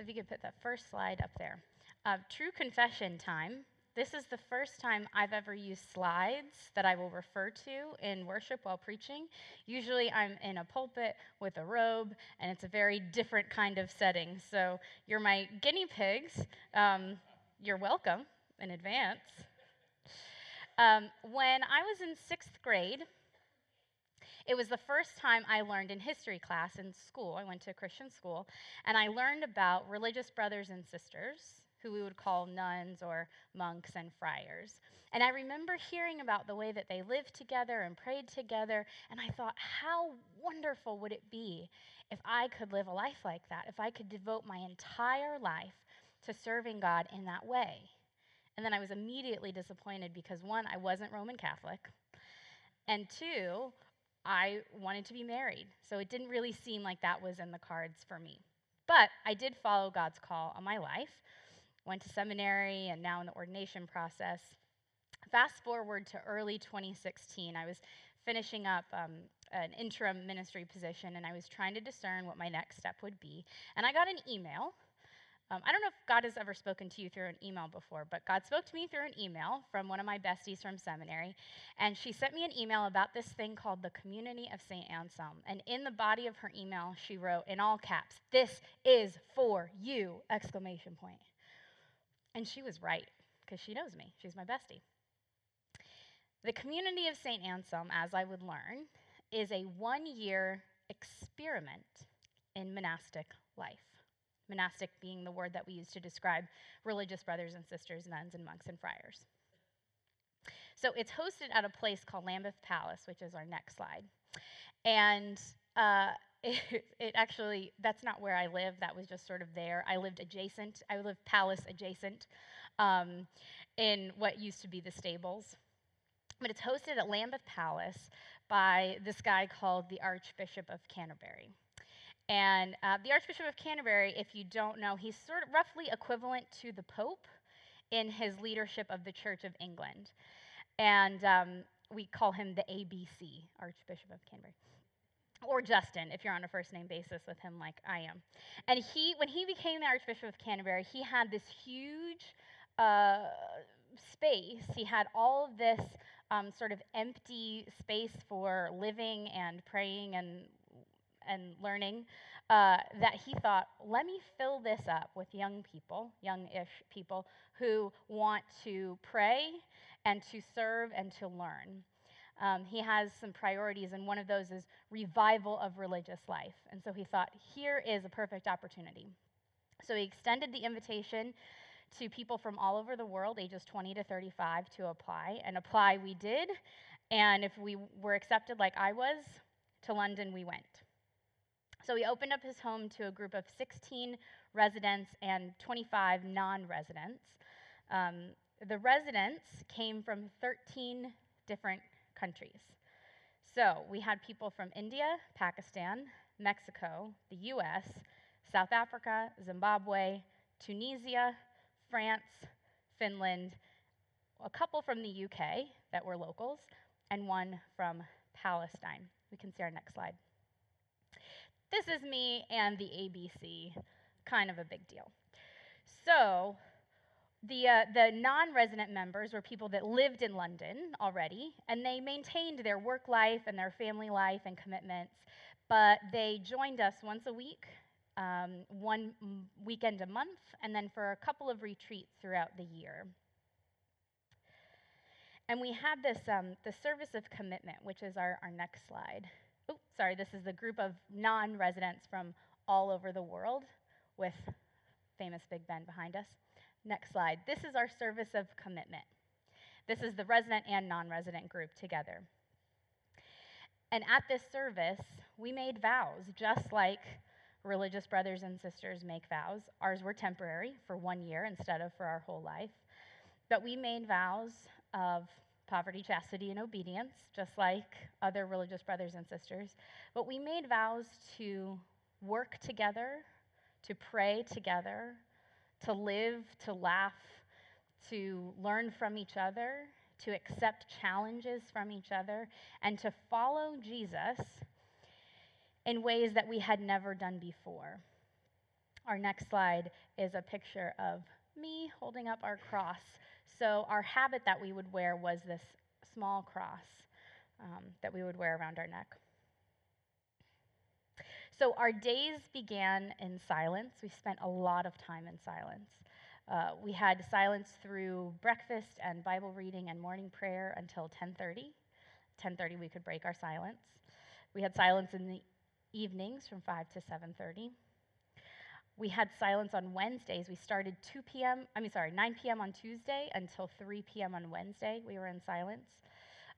So if you could put that first slide up there. Uh, true confession time. This is the first time I've ever used slides that I will refer to in worship while preaching. Usually I'm in a pulpit with a robe, and it's a very different kind of setting. So you're my guinea pigs. Um, you're welcome in advance. Um, when I was in sixth grade, it was the first time I learned in history class in school. I went to a Christian school, and I learned about religious brothers and sisters who we would call nuns or monks and friars. And I remember hearing about the way that they lived together and prayed together, and I thought, how wonderful would it be if I could live a life like that, if I could devote my entire life to serving God in that way. And then I was immediately disappointed because one, I wasn't Roman Catholic, and two, I wanted to be married. So it didn't really seem like that was in the cards for me. But I did follow God's call on my life went to seminary, and now in the ordination process. Fast forward to early 2016, I was finishing up um, an interim ministry position, and I was trying to discern what my next step would be. And I got an email. Um, I don't know if God has ever spoken to you through an email before, but God spoke to me through an email from one of my besties from seminary. And she sent me an email about this thing called the Community of St. Anselm. And in the body of her email, she wrote in all caps, This is for you! Exclamation point. And she was right, because she knows me. She's my bestie. The community of St. Anselm, as I would learn, is a one year experiment in monastic life. Monastic being the word that we use to describe religious brothers and sisters, nuns and monks and friars. So it's hosted at a place called Lambeth Palace, which is our next slide. And uh, it, it, actually, that's not where I live. That was just sort of there. I lived adjacent, I lived palace adjacent um, in what used to be the stables. But it's hosted at Lambeth Palace by this guy called the Archbishop of Canterbury. And uh, the Archbishop of Canterbury, if you don't know, he's sort of roughly equivalent to the Pope in his leadership of the Church of England. And um, we call him the ABC, Archbishop of Canterbury or Justin, if you're on a first name basis with him like I am. And he, when he became the Archbishop of Canterbury, he had this huge uh, space. He had all of this um, sort of empty space for living and praying and and learning uh, that he thought, let me fill this up with young people, young-ish people who want to pray and to serve and to learn um, he has some priorities, and one of those is revival of religious life. And so he thought, here is a perfect opportunity. So he extended the invitation to people from all over the world, ages 20 to 35, to apply. And apply we did. And if we were accepted like I was, to London we went. So he opened up his home to a group of 16 residents and 25 non residents. Um, the residents came from 13 different countries. So we had people from India, Pakistan, Mexico, the US, South Africa, Zimbabwe, Tunisia, France, Finland, a couple from the UK that were locals, and one from Palestine. We can see our next slide. This is me and the ABC, kind of a big deal. So the, uh, the non resident members were people that lived in London already, and they maintained their work life and their family life and commitments, but they joined us once a week, um, one weekend a month, and then for a couple of retreats throughout the year. And we had this um, the service of commitment, which is our, our next slide. Sorry, this is the group of non residents from all over the world with famous Big Ben behind us. Next slide. This is our service of commitment. This is the resident and non resident group together. And at this service, we made vows, just like religious brothers and sisters make vows. Ours were temporary for one year instead of for our whole life. But we made vows of poverty, chastity, and obedience, just like other religious brothers and sisters. But we made vows to work together, to pray together, to live, to laugh, to learn from each other, to accept challenges from each other, and to follow Jesus in ways that we had never done before. our next slide is a picture of me holding up our cross. So, our habit that we would wear was this small cross um, that we would wear around our neck. So, our days began in silence. We spent a lot of time in silence. Uh, we had silence through breakfast and Bible reading and morning prayer until 10:30. 10:30 we could break our silence. We had silence in the evenings from 5 to 7:30. We had silence on Wednesdays. We started 2 p.m. I mean sorry, 9 p.m. on Tuesday until 3 p.m. on Wednesday. We were in silence.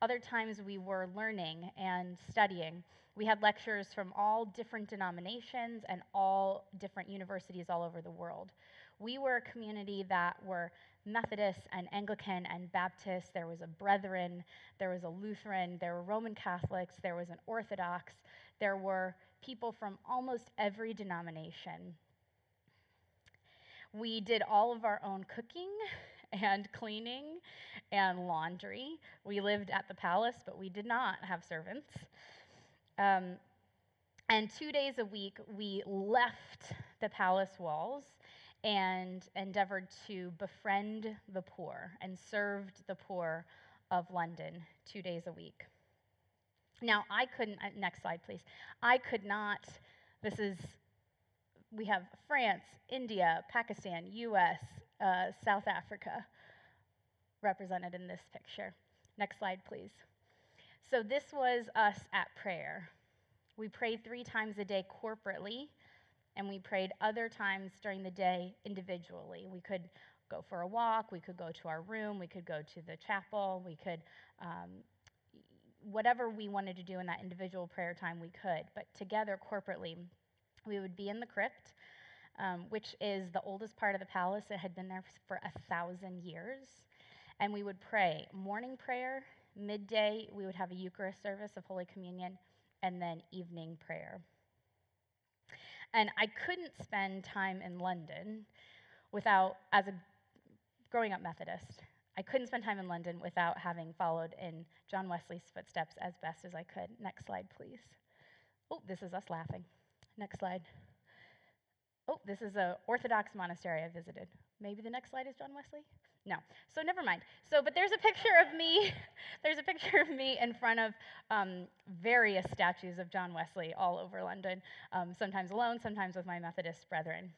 Other times we were learning and studying. We had lectures from all different denominations and all different universities all over the world. We were a community that were Methodist and Anglican and Baptist. There was a Brethren, there was a Lutheran, there were Roman Catholics, there was an Orthodox, there were people from almost every denomination. We did all of our own cooking and cleaning and laundry. We lived at the palace, but we did not have servants. Um, and two days a week, we left the palace walls and endeavored to befriend the poor and served the poor of London two days a week. Now, I couldn't, uh, next slide, please. I could not, this is, we have France, India, Pakistan, US, uh, South Africa represented in this picture. Next slide, please. So, this was us at prayer. We prayed three times a day corporately, and we prayed other times during the day individually. We could go for a walk, we could go to our room, we could go to the chapel, we could, um, whatever we wanted to do in that individual prayer time, we could. But together, corporately, we would be in the crypt um, which is the oldest part of the palace. It had been there for a thousand years. And we would pray morning prayer, midday, we would have a Eucharist service of Holy Communion, and then evening prayer. And I couldn't spend time in London without, as a growing up Methodist, I couldn't spend time in London without having followed in John Wesley's footsteps as best as I could. Next slide, please. Oh, this is us laughing. Next slide. Oh, this is an Orthodox monastery I visited. Maybe the next slide is John Wesley? No. So never mind. So, but there's a picture of me. there's a picture of me in front of um, various statues of John Wesley all over London. Um, sometimes alone, sometimes with my Methodist brethren.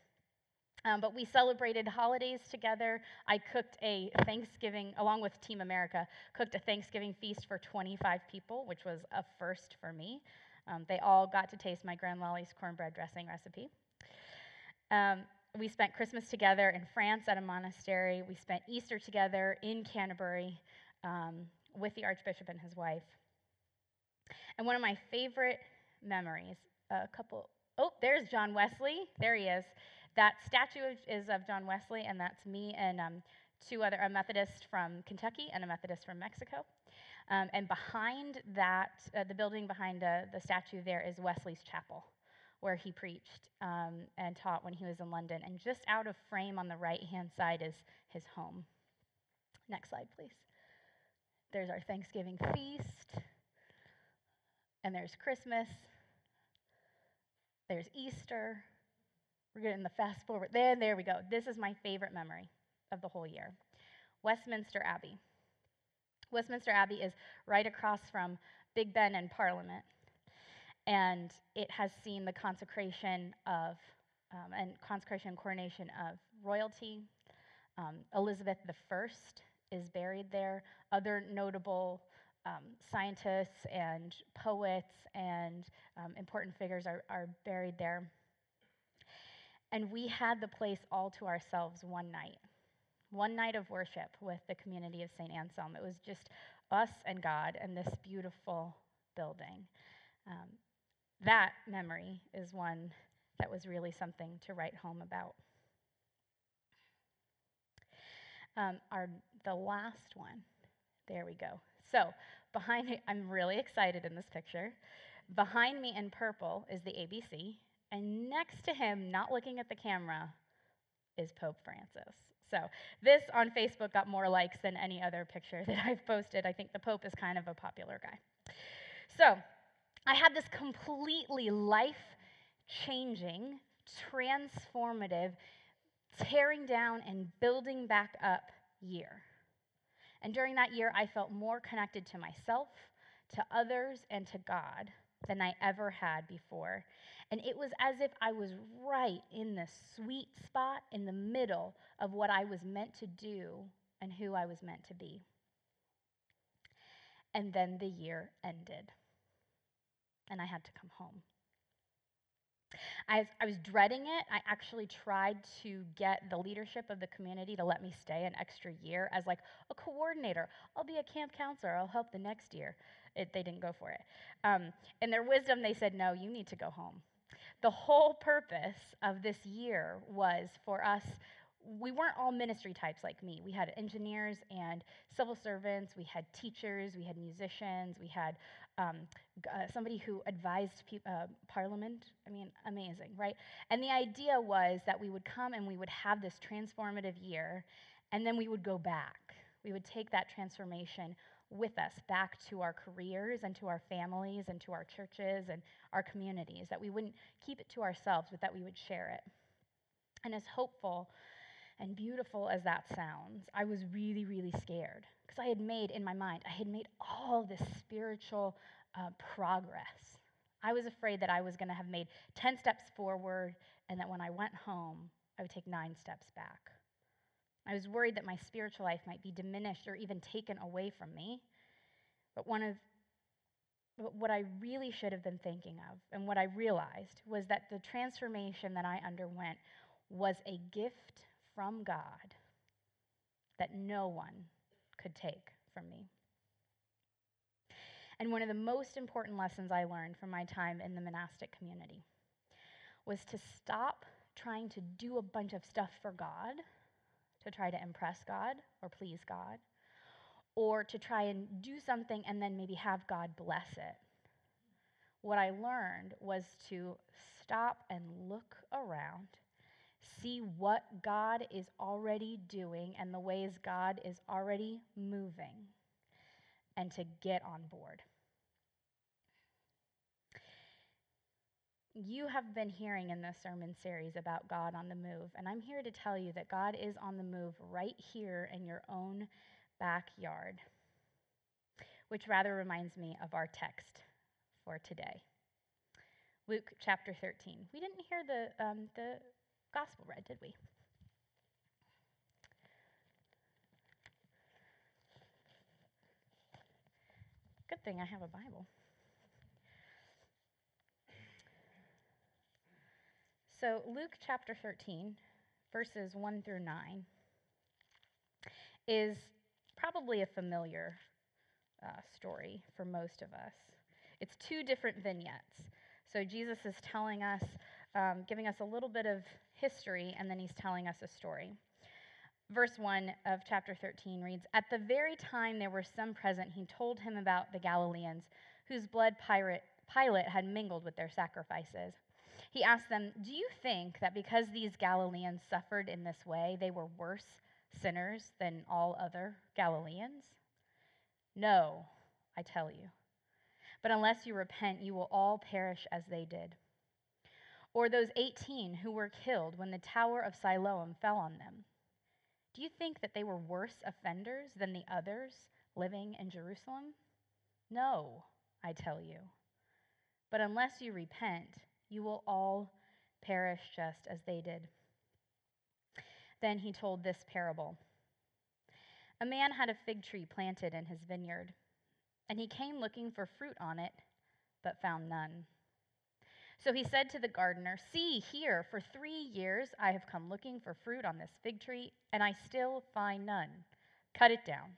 Um, but we celebrated holidays together. I cooked a Thanksgiving, along with Team America, cooked a Thanksgiving feast for 25 people, which was a first for me. Um, they all got to taste my Grand Lolly's cornbread dressing recipe. Um, we spent Christmas together in France at a monastery. We spent Easter together in Canterbury um, with the Archbishop and his wife. And one of my favorite memories, a couple, oh, there's John Wesley. There he is. That statue is of John Wesley, and that's me and um, two other, a Methodist from Kentucky and a Methodist from Mexico. Um, and behind that, uh, the building behind uh, the statue there is Wesley's Chapel where he preached um, and taught when he was in London. And just out of frame on the right hand side is his home. Next slide, please. There's our Thanksgiving feast, and there's Christmas, there's Easter. We're getting the fast forward. There, there we go. This is my favorite memory of the whole year Westminster Abbey. Westminster Abbey is right across from Big Ben and Parliament and it has seen the consecration of um, and consecration and coronation of royalty. Um, Elizabeth I is buried there. Other notable um, scientists and poets and um, important figures are, are buried there. And we had the place all to ourselves one night, one night of worship with the community of St. Anselm. It was just us and God and this beautiful building. Um, that memory is one that was really something to write home about. Um, our, the last one, there we go. So, behind me, I'm really excited in this picture. Behind me in purple is the ABC, and next to him, not looking at the camera, is Pope Francis. So, this on Facebook got more likes than any other picture that I've posted. I think the Pope is kind of a popular guy. So, I had this completely life changing transformative, tearing down and building back up year. And during that year, I felt more connected to myself, to others, and to God than I ever had before. And it was as if I was right in the sweet spot in the middle of what I was meant to do and who I was meant to be. And then the year ended, and I had to come home. I, I was dreading it. I actually tried to get the leadership of the community to let me stay an extra year as like a coordinator. I'll be a camp counselor. I'll help the next year. It, they didn't go for it. Um, in their wisdom, they said, no, you need to go home. The whole purpose of this year was for us we weren't all ministry types like me. We had engineers and civil servants, we had teachers, we had musicians, we had um, uh, somebody who advised pe- uh, parliament. I mean, amazing, right? And the idea was that we would come and we would have this transformative year, and then we would go back. We would take that transformation with us back to our careers and to our families and to our churches and our communities, that we wouldn't keep it to ourselves, but that we would share it. And as hopeful and beautiful as that sounds, I was really, really scared because I had made in my mind, I had made all this spiritual uh, progress. I was afraid that I was going to have made 10 steps forward and that when I went home, I would take nine steps back. I was worried that my spiritual life might be diminished or even taken away from me. But one of what I really should have been thinking of and what I realized was that the transformation that I underwent was a gift from God that no one could take from me. And one of the most important lessons I learned from my time in the monastic community was to stop trying to do a bunch of stuff for God, to try to impress God or please God, or to try and do something and then maybe have God bless it. What I learned was to stop and look around see what God is already doing and the ways God is already moving, and to get on board. You have been hearing in this sermon series about God on the move, and I'm here to tell you that God is on the move right here in your own backyard, which rather reminds me of our text for today. Luke chapter 13. We didn't hear the, um, the gospel read, did we? Good thing I have a Bible. So, Luke chapter 13, verses 1 through 9, is probably a familiar uh, story for most of us. It's two different vignettes. So, Jesus is telling us, um, giving us a little bit of history, and then he's telling us a story. Verse 1 of chapter 13 reads At the very time there were some present, he told him about the Galileans, whose blood Pilate had mingled with their sacrifices. He asked them, Do you think that because these Galileans suffered in this way, they were worse sinners than all other Galileans? No, I tell you. But unless you repent, you will all perish as they did. Or those 18 who were killed when the Tower of Siloam fell on them. Do you think that they were worse offenders than the others living in Jerusalem? No, I tell you. But unless you repent, you will all perish just as they did. Then he told this parable A man had a fig tree planted in his vineyard, and he came looking for fruit on it, but found none. So he said to the gardener, See here, for three years I have come looking for fruit on this fig tree, and I still find none. Cut it down.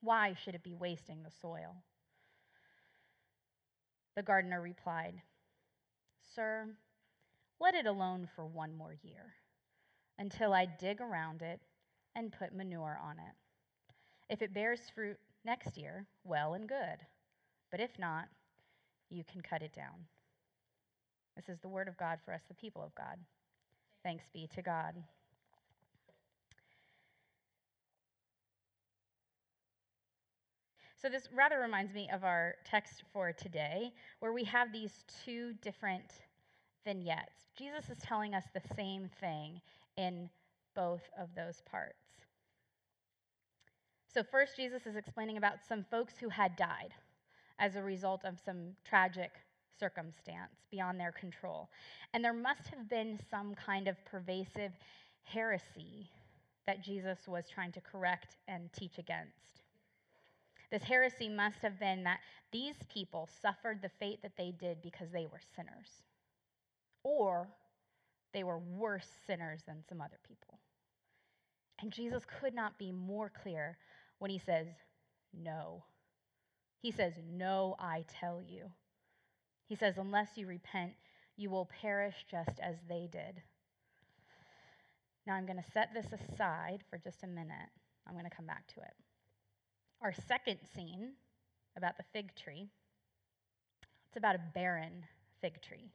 Why should it be wasting the soil? The gardener replied, Sir, let it alone for one more year until I dig around it and put manure on it. If it bears fruit next year, well and good. But if not, you can cut it down. This is the word of God for us, the people of God. Thanks be to God. So, this rather reminds me of our text for today, where we have these two different vignettes. Jesus is telling us the same thing in both of those parts. So, first, Jesus is explaining about some folks who had died as a result of some tragic circumstance beyond their control. And there must have been some kind of pervasive heresy that Jesus was trying to correct and teach against. This heresy must have been that these people suffered the fate that they did because they were sinners, or they were worse sinners than some other people. And Jesus could not be more clear when he says, No. He says, No, I tell you. He says, Unless you repent, you will perish just as they did. Now I'm going to set this aside for just a minute. I'm going to come back to it. Our second scene about the fig tree, it's about a barren fig tree.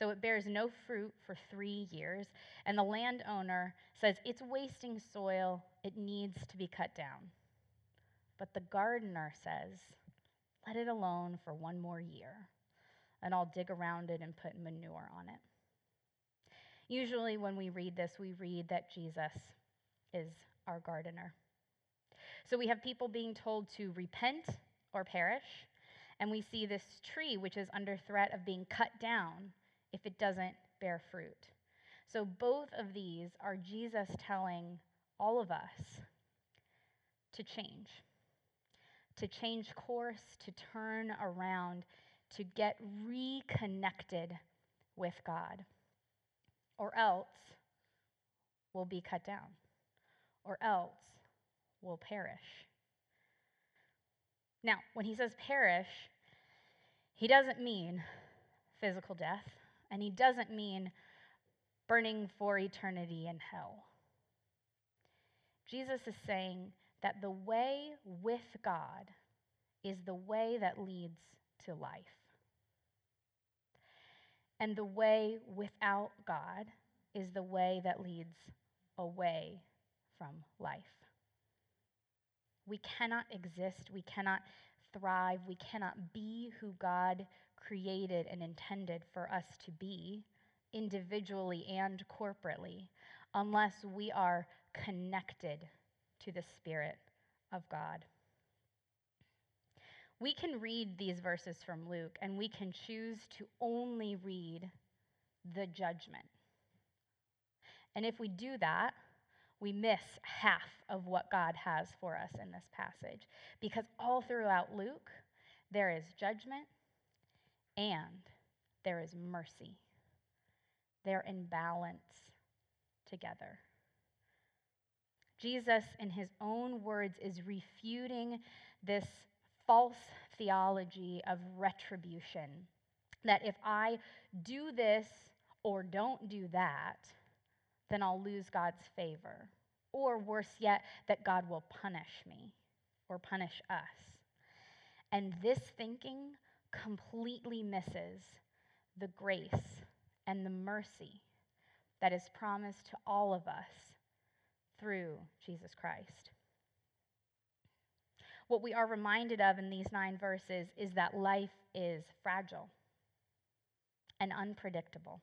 So it bears no fruit for three years, and the landowner says it's wasting soil, it needs to be cut down. But the gardener says, let it alone for one more year, and I'll dig around it and put manure on it. Usually, when we read this, we read that Jesus is our gardener. So we have people being told to repent or perish, and we see this tree which is under threat of being cut down if it doesn't bear fruit. So both of these are Jesus telling all of us to change, to change course, to turn around, to get reconnected with God, or else we'll be cut down, or else we'll perish. Now, when he says perish, he doesn't mean physical death. And he doesn't mean burning for eternity in hell. Jesus is saying that the way with God is the way that leads to life. And the way without God is the way that leads away from life. We cannot exist, we cannot thrive, we cannot be who God created and intended for us to be, individually and corporately, unless we are connected to the Spirit of God. We can read these verses from Luke and we can choose to only read the judgment. And if we do that, we miss half of what God has for us in this passage. Because all throughout Luke, there is judgment and there is mercy. They're in balance together. Jesus, in his own words, is refuting this false theology of retribution. That if I do this or don't do that, then I'll lose God's favor. Or worse yet, that God will punish me or punish us. And this thinking completely misses the grace and the mercy that is promised to all of us through Jesus Christ. What we are reminded of in these nine verses is that life is fragile and unpredictable,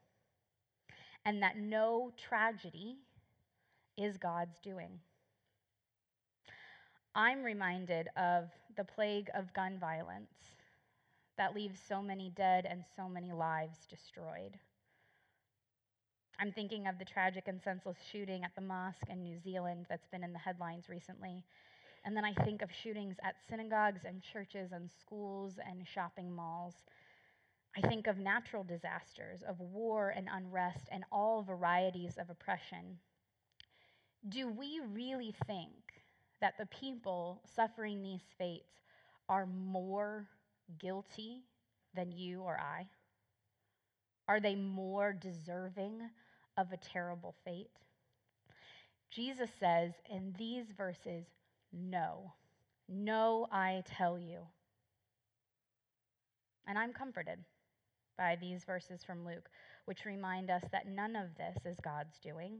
and that no tragedy is God's doing. I'm reminded of the plague of gun violence that leaves so many dead and so many lives destroyed. I'm thinking of the tragic and senseless shooting at the mosque in New Zealand that's been in the headlines recently. And then I think of shootings at synagogues and churches and schools and shopping malls. I think of natural disasters, of war and unrest, and all varieties of oppression. Do we really think that the people suffering these fates are more guilty than you or I? Are they more deserving of a terrible fate? Jesus says in these verses, No. No, I tell you. And I'm comforted by these verses from Luke, which remind us that none of this is God's doing,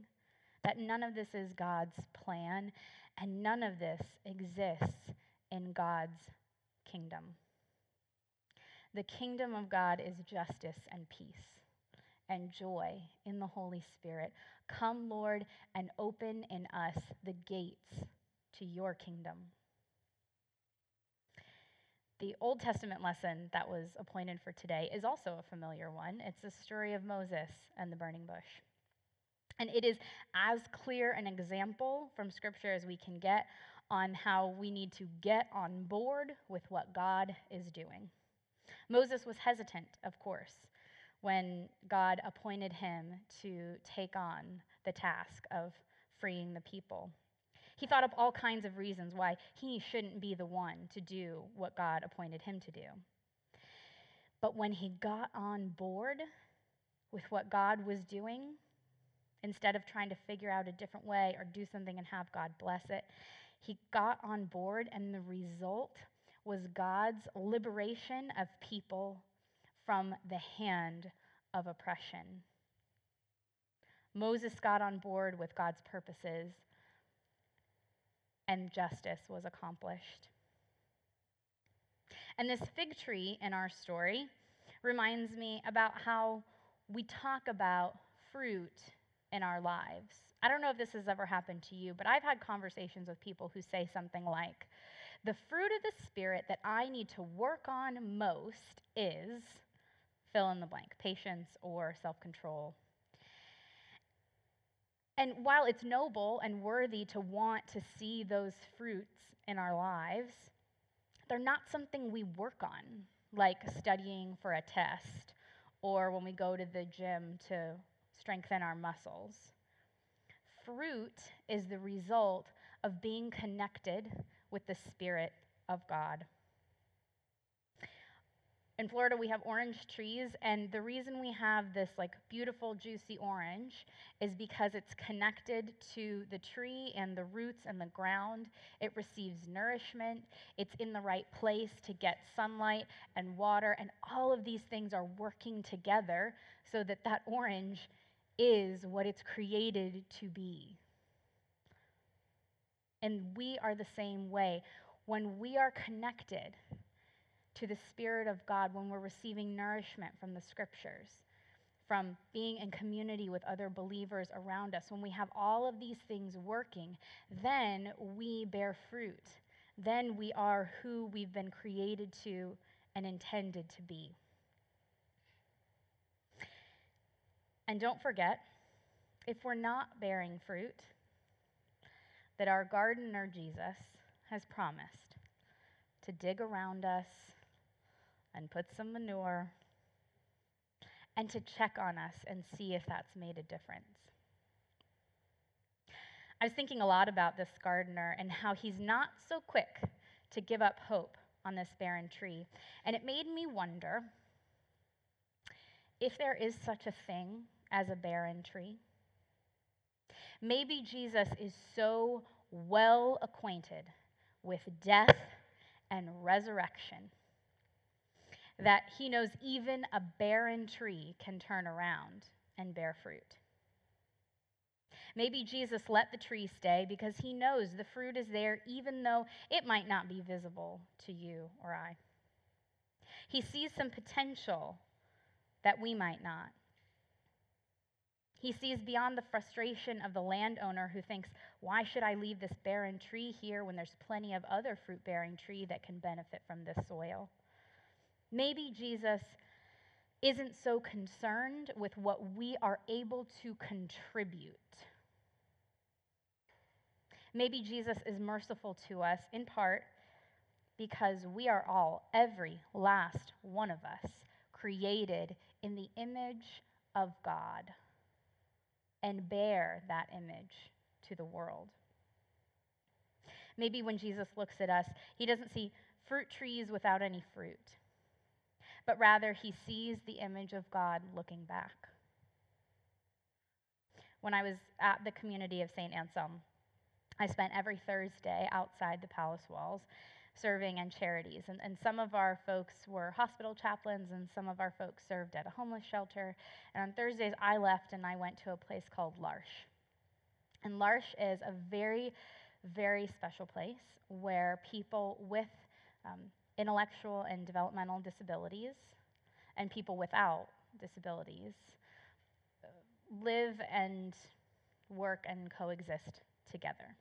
that none of this is God's plan, and none of this exists in God's kingdom. The kingdom of God is justice and peace. and joy in the Holy Spirit. Come, Lord, and open in us the gates to your kingdom. The Old Testament lesson that was appointed for today is also a familiar one. It's the story of Moses and the burning bush. And it is as clear an example from Scripture as we can get on how we need to get on board with what God is doing. Moses was hesitant, of course, when God appointed him to take on the task of freeing the people. He thought up all kinds of reasons why he shouldn't be the one to do what God appointed him to do. But when he got on board with what God was doing, instead of trying to figure out a different way or do something and have God bless it, he got on board, and the result was God's liberation of people from the hand of oppression. Moses got on board with God's purposes, and justice was accomplished. And this fig tree in our story reminds me about how we talk about fruit in our lives. I don't know if this has ever happened to you, but I've had conversations with people who say something like, The fruit of the Spirit that I need to work on most is fill in the blank patience or self control. And while it's noble and worthy to want to see those fruits in our lives, they're not something we work on, like studying for a test or when we go to the gym to strengthen our muscles. Fruit is the result of being connected with the Spirit of God. In Florida, we have orange trees, and the reason we have this like beautiful, juicy orange is because it's connected to the tree and the roots and the ground. It receives nourishment, it's in the right place to get sunlight and water, and all of these things are working together so that that orange is what it's created to be. And we are the same way. When we are connected to the Spirit of God, when we're receiving nourishment from the scriptures, from being in community with other believers around us, when we have all of these things working, then we bear fruit. Then we are who we've been created to and intended to be. And don't forget, if we're not bearing fruit, that our gardener Jesus has promised to dig around us and put some manure and to check on us and see if that's made a difference. I was thinking a lot about this gardener and how he's not so quick to give up hope on this barren tree. And it made me wonder if there is such a thing as a barren tree. Maybe Jesus is so well acquainted with death and resurrection that he knows even a barren tree can turn around and bear fruit. Maybe Jesus let the tree stay because he knows the fruit is there even though it might not be visible to you or I. He sees some potential that we might not. He sees beyond the frustration of the landowner who thinks, Why should I leave this barren tree here when there's plenty of other fruit bearing tree that can benefit from this soil? Maybe Jesus isn't so concerned with what we are able to contribute. Maybe Jesus is merciful to us in part because we are all, every last one of us, created in the image of God and bear that image to the world. Maybe when Jesus looks at us, he doesn't see fruit trees without any fruit, but rather he sees the image of God looking back. When I was at the community of St. Anselm, I spent every Thursday outside the palace walls serving and charities. And, and some of our folks were hospital chaplains, and some of our folks served at a homeless shelter. And on Thursdays, I left and I went to a place called L'Arche. And L'Arche is a very, very special place where people with um, intellectual and developmental disabilities and people without disabilities live and work and coexist together.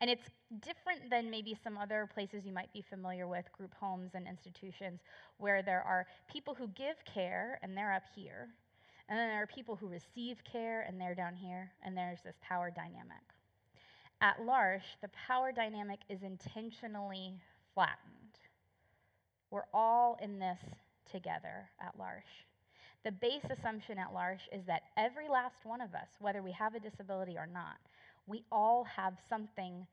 And it's different than maybe some other places you might be familiar with, group homes and institutions, where there are people who give care and they're up here, and then there are people who receive care and they're down here, and there's this power dynamic. At L'Arche, the power dynamic is intentionally flattened. We're all in this together at L'Arche. The base assumption at L'Arche is that every last one of us, whether we have a disability or not, we all have something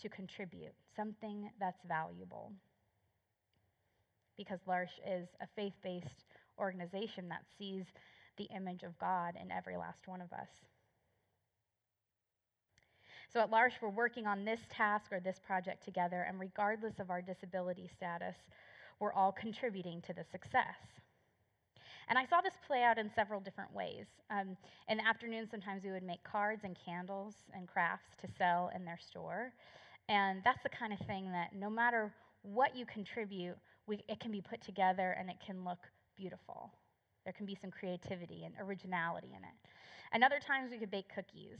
to contribute, something that's valuable. Because L'Arche is a faith based organization that sees the image of God in every last one of us. So at L'Arche, we're working on this task or this project together, and regardless of our disability status, we're all contributing to the success. And I saw this play out in several different ways. Um, in the afternoon, sometimes we would make cards and candles and crafts to sell in their store. And that's the kind of thing that no matter what you contribute, we, it can be put together and it can look beautiful. There can be some creativity and originality in it. And other times we could bake cookies.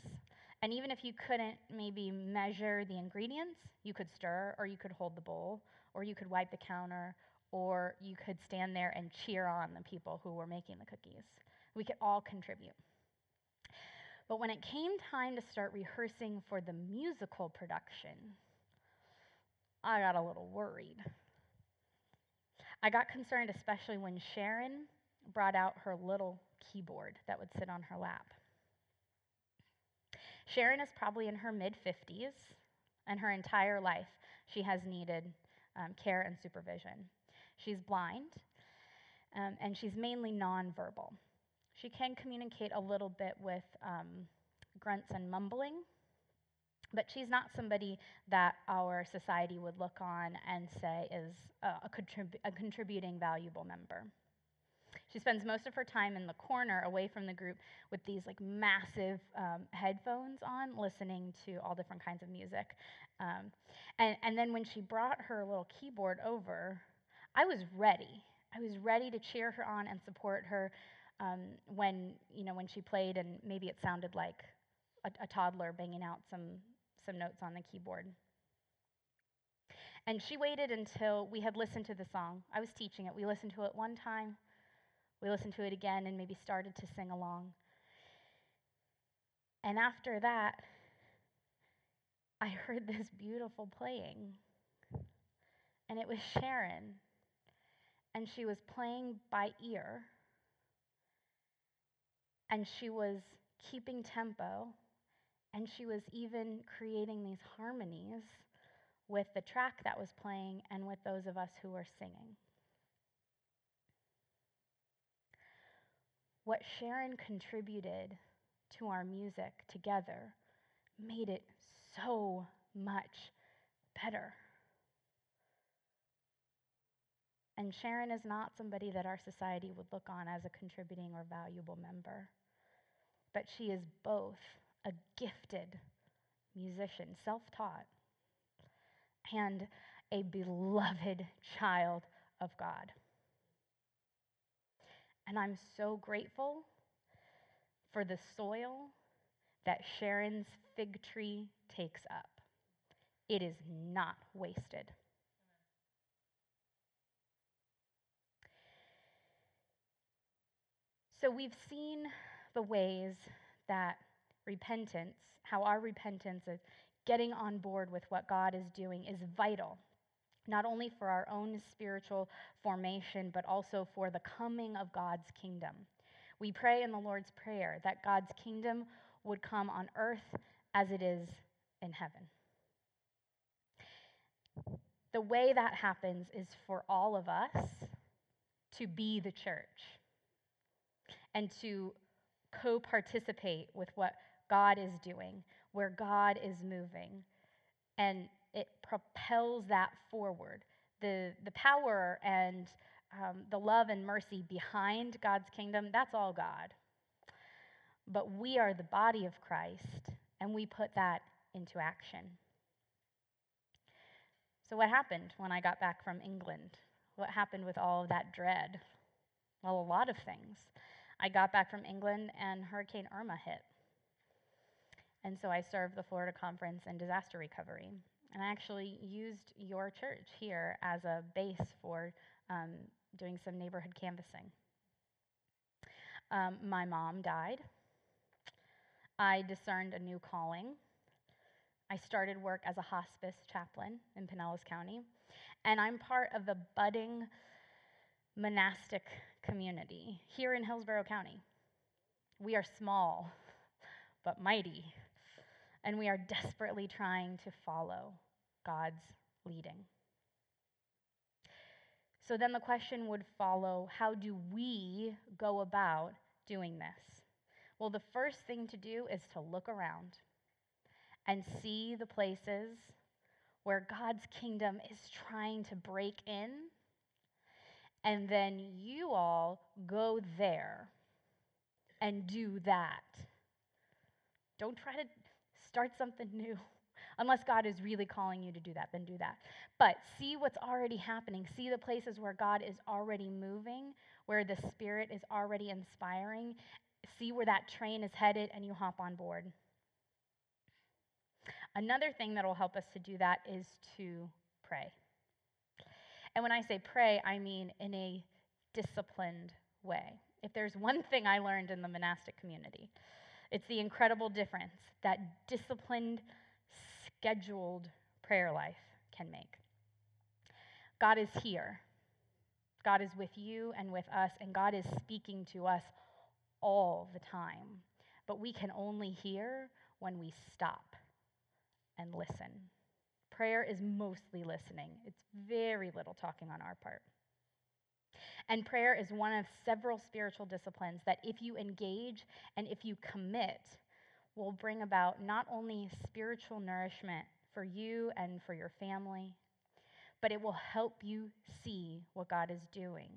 And even if you couldn't maybe measure the ingredients, you could stir or you could hold the bowl or you could wipe the counter or you could stand there and cheer on the people who were making the cookies. We could all contribute. But when it came time to start rehearsing for the musical production, I got a little worried. I got concerned, especially when Sharon brought out her little keyboard that would sit on her lap. Sharon is probably in her mid 50s, and her entire life she has needed um, care and supervision. She's blind, um, and she's mainly nonverbal. She can communicate a little bit with um, grunts and mumbling, but she's not somebody that our society would look on and say is a, a, contrib- a contributing, valuable member. She spends most of her time in the corner away from the group with these like massive um, headphones on, listening to all different kinds of music. Um, and, and then when she brought her little keyboard over, I was ready. I was ready to cheer her on and support her um, when, you know, when she played and maybe it sounded like a, a toddler banging out some, some notes on the keyboard. And she waited until we had listened to the song. I was teaching it. We listened to it one time, we listened to it again, and maybe started to sing along. And after that, I heard this beautiful playing. And it was Sharon and she was playing by ear, and she was keeping tempo, and she was even creating these harmonies with the track that was playing and with those of us who were singing. What Sharon contributed to our music together made it so much better. And Sharon is not somebody that our society would look on as a contributing or valuable member. But she is both a gifted musician, self taught, and a beloved child of God. And I'm so grateful for the soil that Sharon's fig tree takes up. It is not wasted. So we've seen the ways that repentance, how our repentance of getting on board with what God is doing, is vital, not only for our own spiritual formation, but also for the coming of God's kingdom. We pray in the Lord's Prayer that God's kingdom would come on earth as it is in heaven. The way that happens is for all of us to be the church and to co participate with what God is doing, where God is moving. And it propels that forward. The, the power and um, the love and mercy behind God's kingdom, that's all God. But we are the body of Christ, and we put that into action. So, what happened when I got back from England? What happened with all of that dread? Well, a lot of things. I got back from England and Hurricane Irma hit. And so I served the Florida Conference in disaster recovery. And I actually used your church here as a base for um, doing some neighborhood canvassing. Um, my mom died. I discerned a new calling. I started work as a hospice chaplain in Pinellas County, and I'm part of the budding monastic community here in Hillsborough County. We are small, but mighty, and we are desperately trying to follow God's leading. So then the question would follow how do we go about doing this? Well, the first thing to do is to look around and see the places where God's kingdom is trying to break in. And then you all go there and do that. Don't try to start something new. Unless God is really calling you to do that, then do that. But see what's already happening. See the places where God is already moving, where the Spirit is already inspiring. See where that train is headed, and you hop on board. Another thing that will help us to do that is to pray. And when I say pray, I mean in a disciplined way. If there's one thing I learned in the monastic community, it's the incredible difference that disciplined scheduled prayer life can make. God is here. God is with you and with us, and God is speaking to us all the time. But we can only hear when we stop and listen. Prayer is mostly listening, it's very little talking on our part. And prayer is one of several spiritual disciplines that, if you engage and if you commit, will bring about not only spiritual nourishment for you and for your family, but it will help you see what God is doing.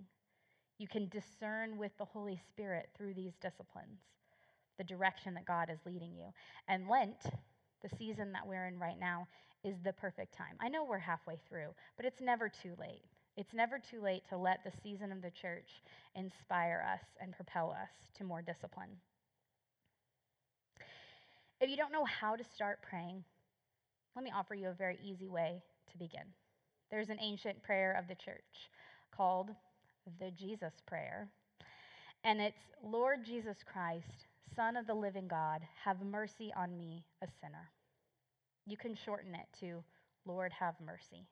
You can discern with the Holy Spirit through these disciplines the direction that God is leading you. And Lent, the season that we're in right now, is the perfect time. I know we're halfway through, but it's never too late. It's never too late to let the season of the church inspire us and propel us to more discipline. If you don't know how to start praying, let me offer you a very easy way to begin. There's an ancient prayer of the church called the Jesus Prayer, and it's Lord Jesus Christ, Son of the living God, have mercy on me, a sinner. You can shorten it to Lord, have mercy.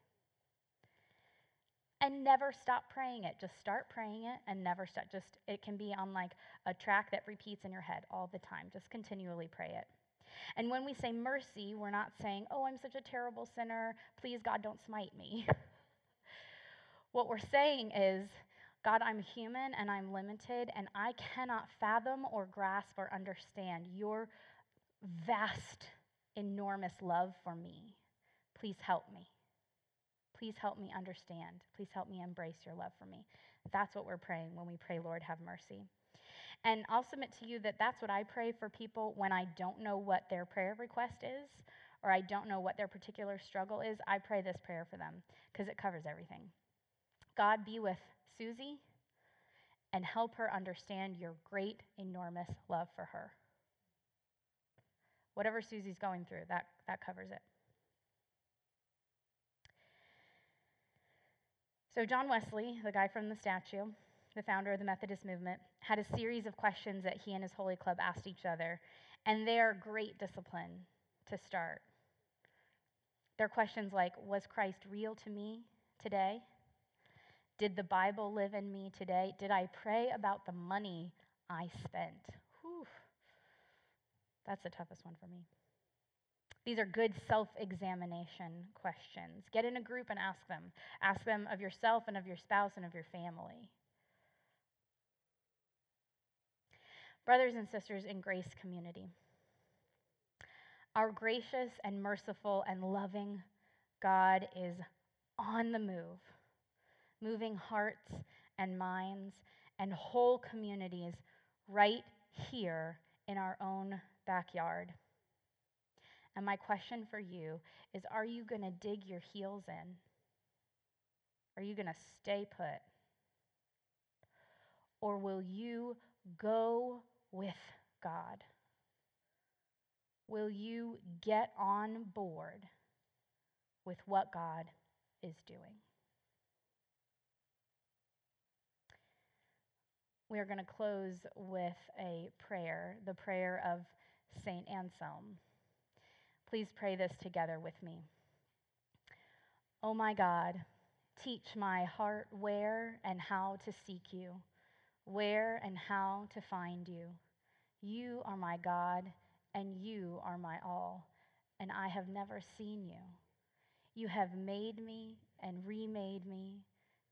And never stop praying it. Just start praying it and never stop. Just, it can be on like a track that repeats in your head all the time. Just continually pray it. And when we say mercy, we're not saying, oh, I'm such a terrible sinner. Please, God, don't smite me. what we're saying is, God, I'm human and I'm limited, and I cannot fathom or grasp or understand your vast, enormous love for me. Please help me. Please help me understand. Please help me embrace your love for me. That's what we're praying when we pray, Lord, have mercy. And I'll submit to you that that's what I pray for people when I don't know what their prayer request is or I don't know what their particular struggle is. I pray this prayer for them because it covers everything. God, be with Susie and help her understand your great, enormous love for her. Whatever Susie's going through, that, that covers it. So, John Wesley, the guy from the statue, the founder of the Methodist movement, had a series of questions that he and his Holy Club asked each other, and they are great discipline to start. They're questions like Was Christ real to me today? Did the Bible live in me today? Did I pray about the money I spent? That's the toughest one for me. These are good self examination questions. Get in a group and ask them. Ask them of yourself and of your spouse and of your family. Brothers and sisters in Grace Community, our gracious and merciful and loving God is on the move, moving hearts and minds and whole communities right here in our own backyard. And my question for you is Are you going to dig your heels in? Are you going to stay put? Or will you go with God? Will you get on board with what God is doing? We are going to close with a prayer, the prayer of St. Anselm. Please pray this together with me. Oh my God, teach my heart where and how to seek you, where and how to find you. You are my God, and you are my all, and I have never seen you. You have made me and remade me.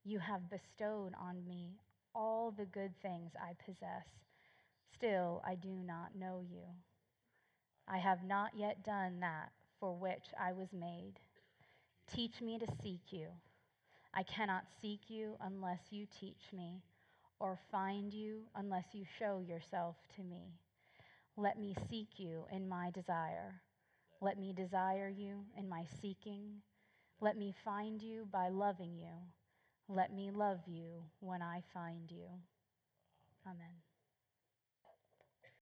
You have bestowed on me all the good things I possess. Still, I do not know you. I have not yet done that for which I was made. Teach me to seek you. I cannot seek you unless you teach me, or find you unless you show yourself to me. Let me seek you in my desire. Let me desire you in my seeking. Let me find you by loving you. Let me love you when I find you. Amen.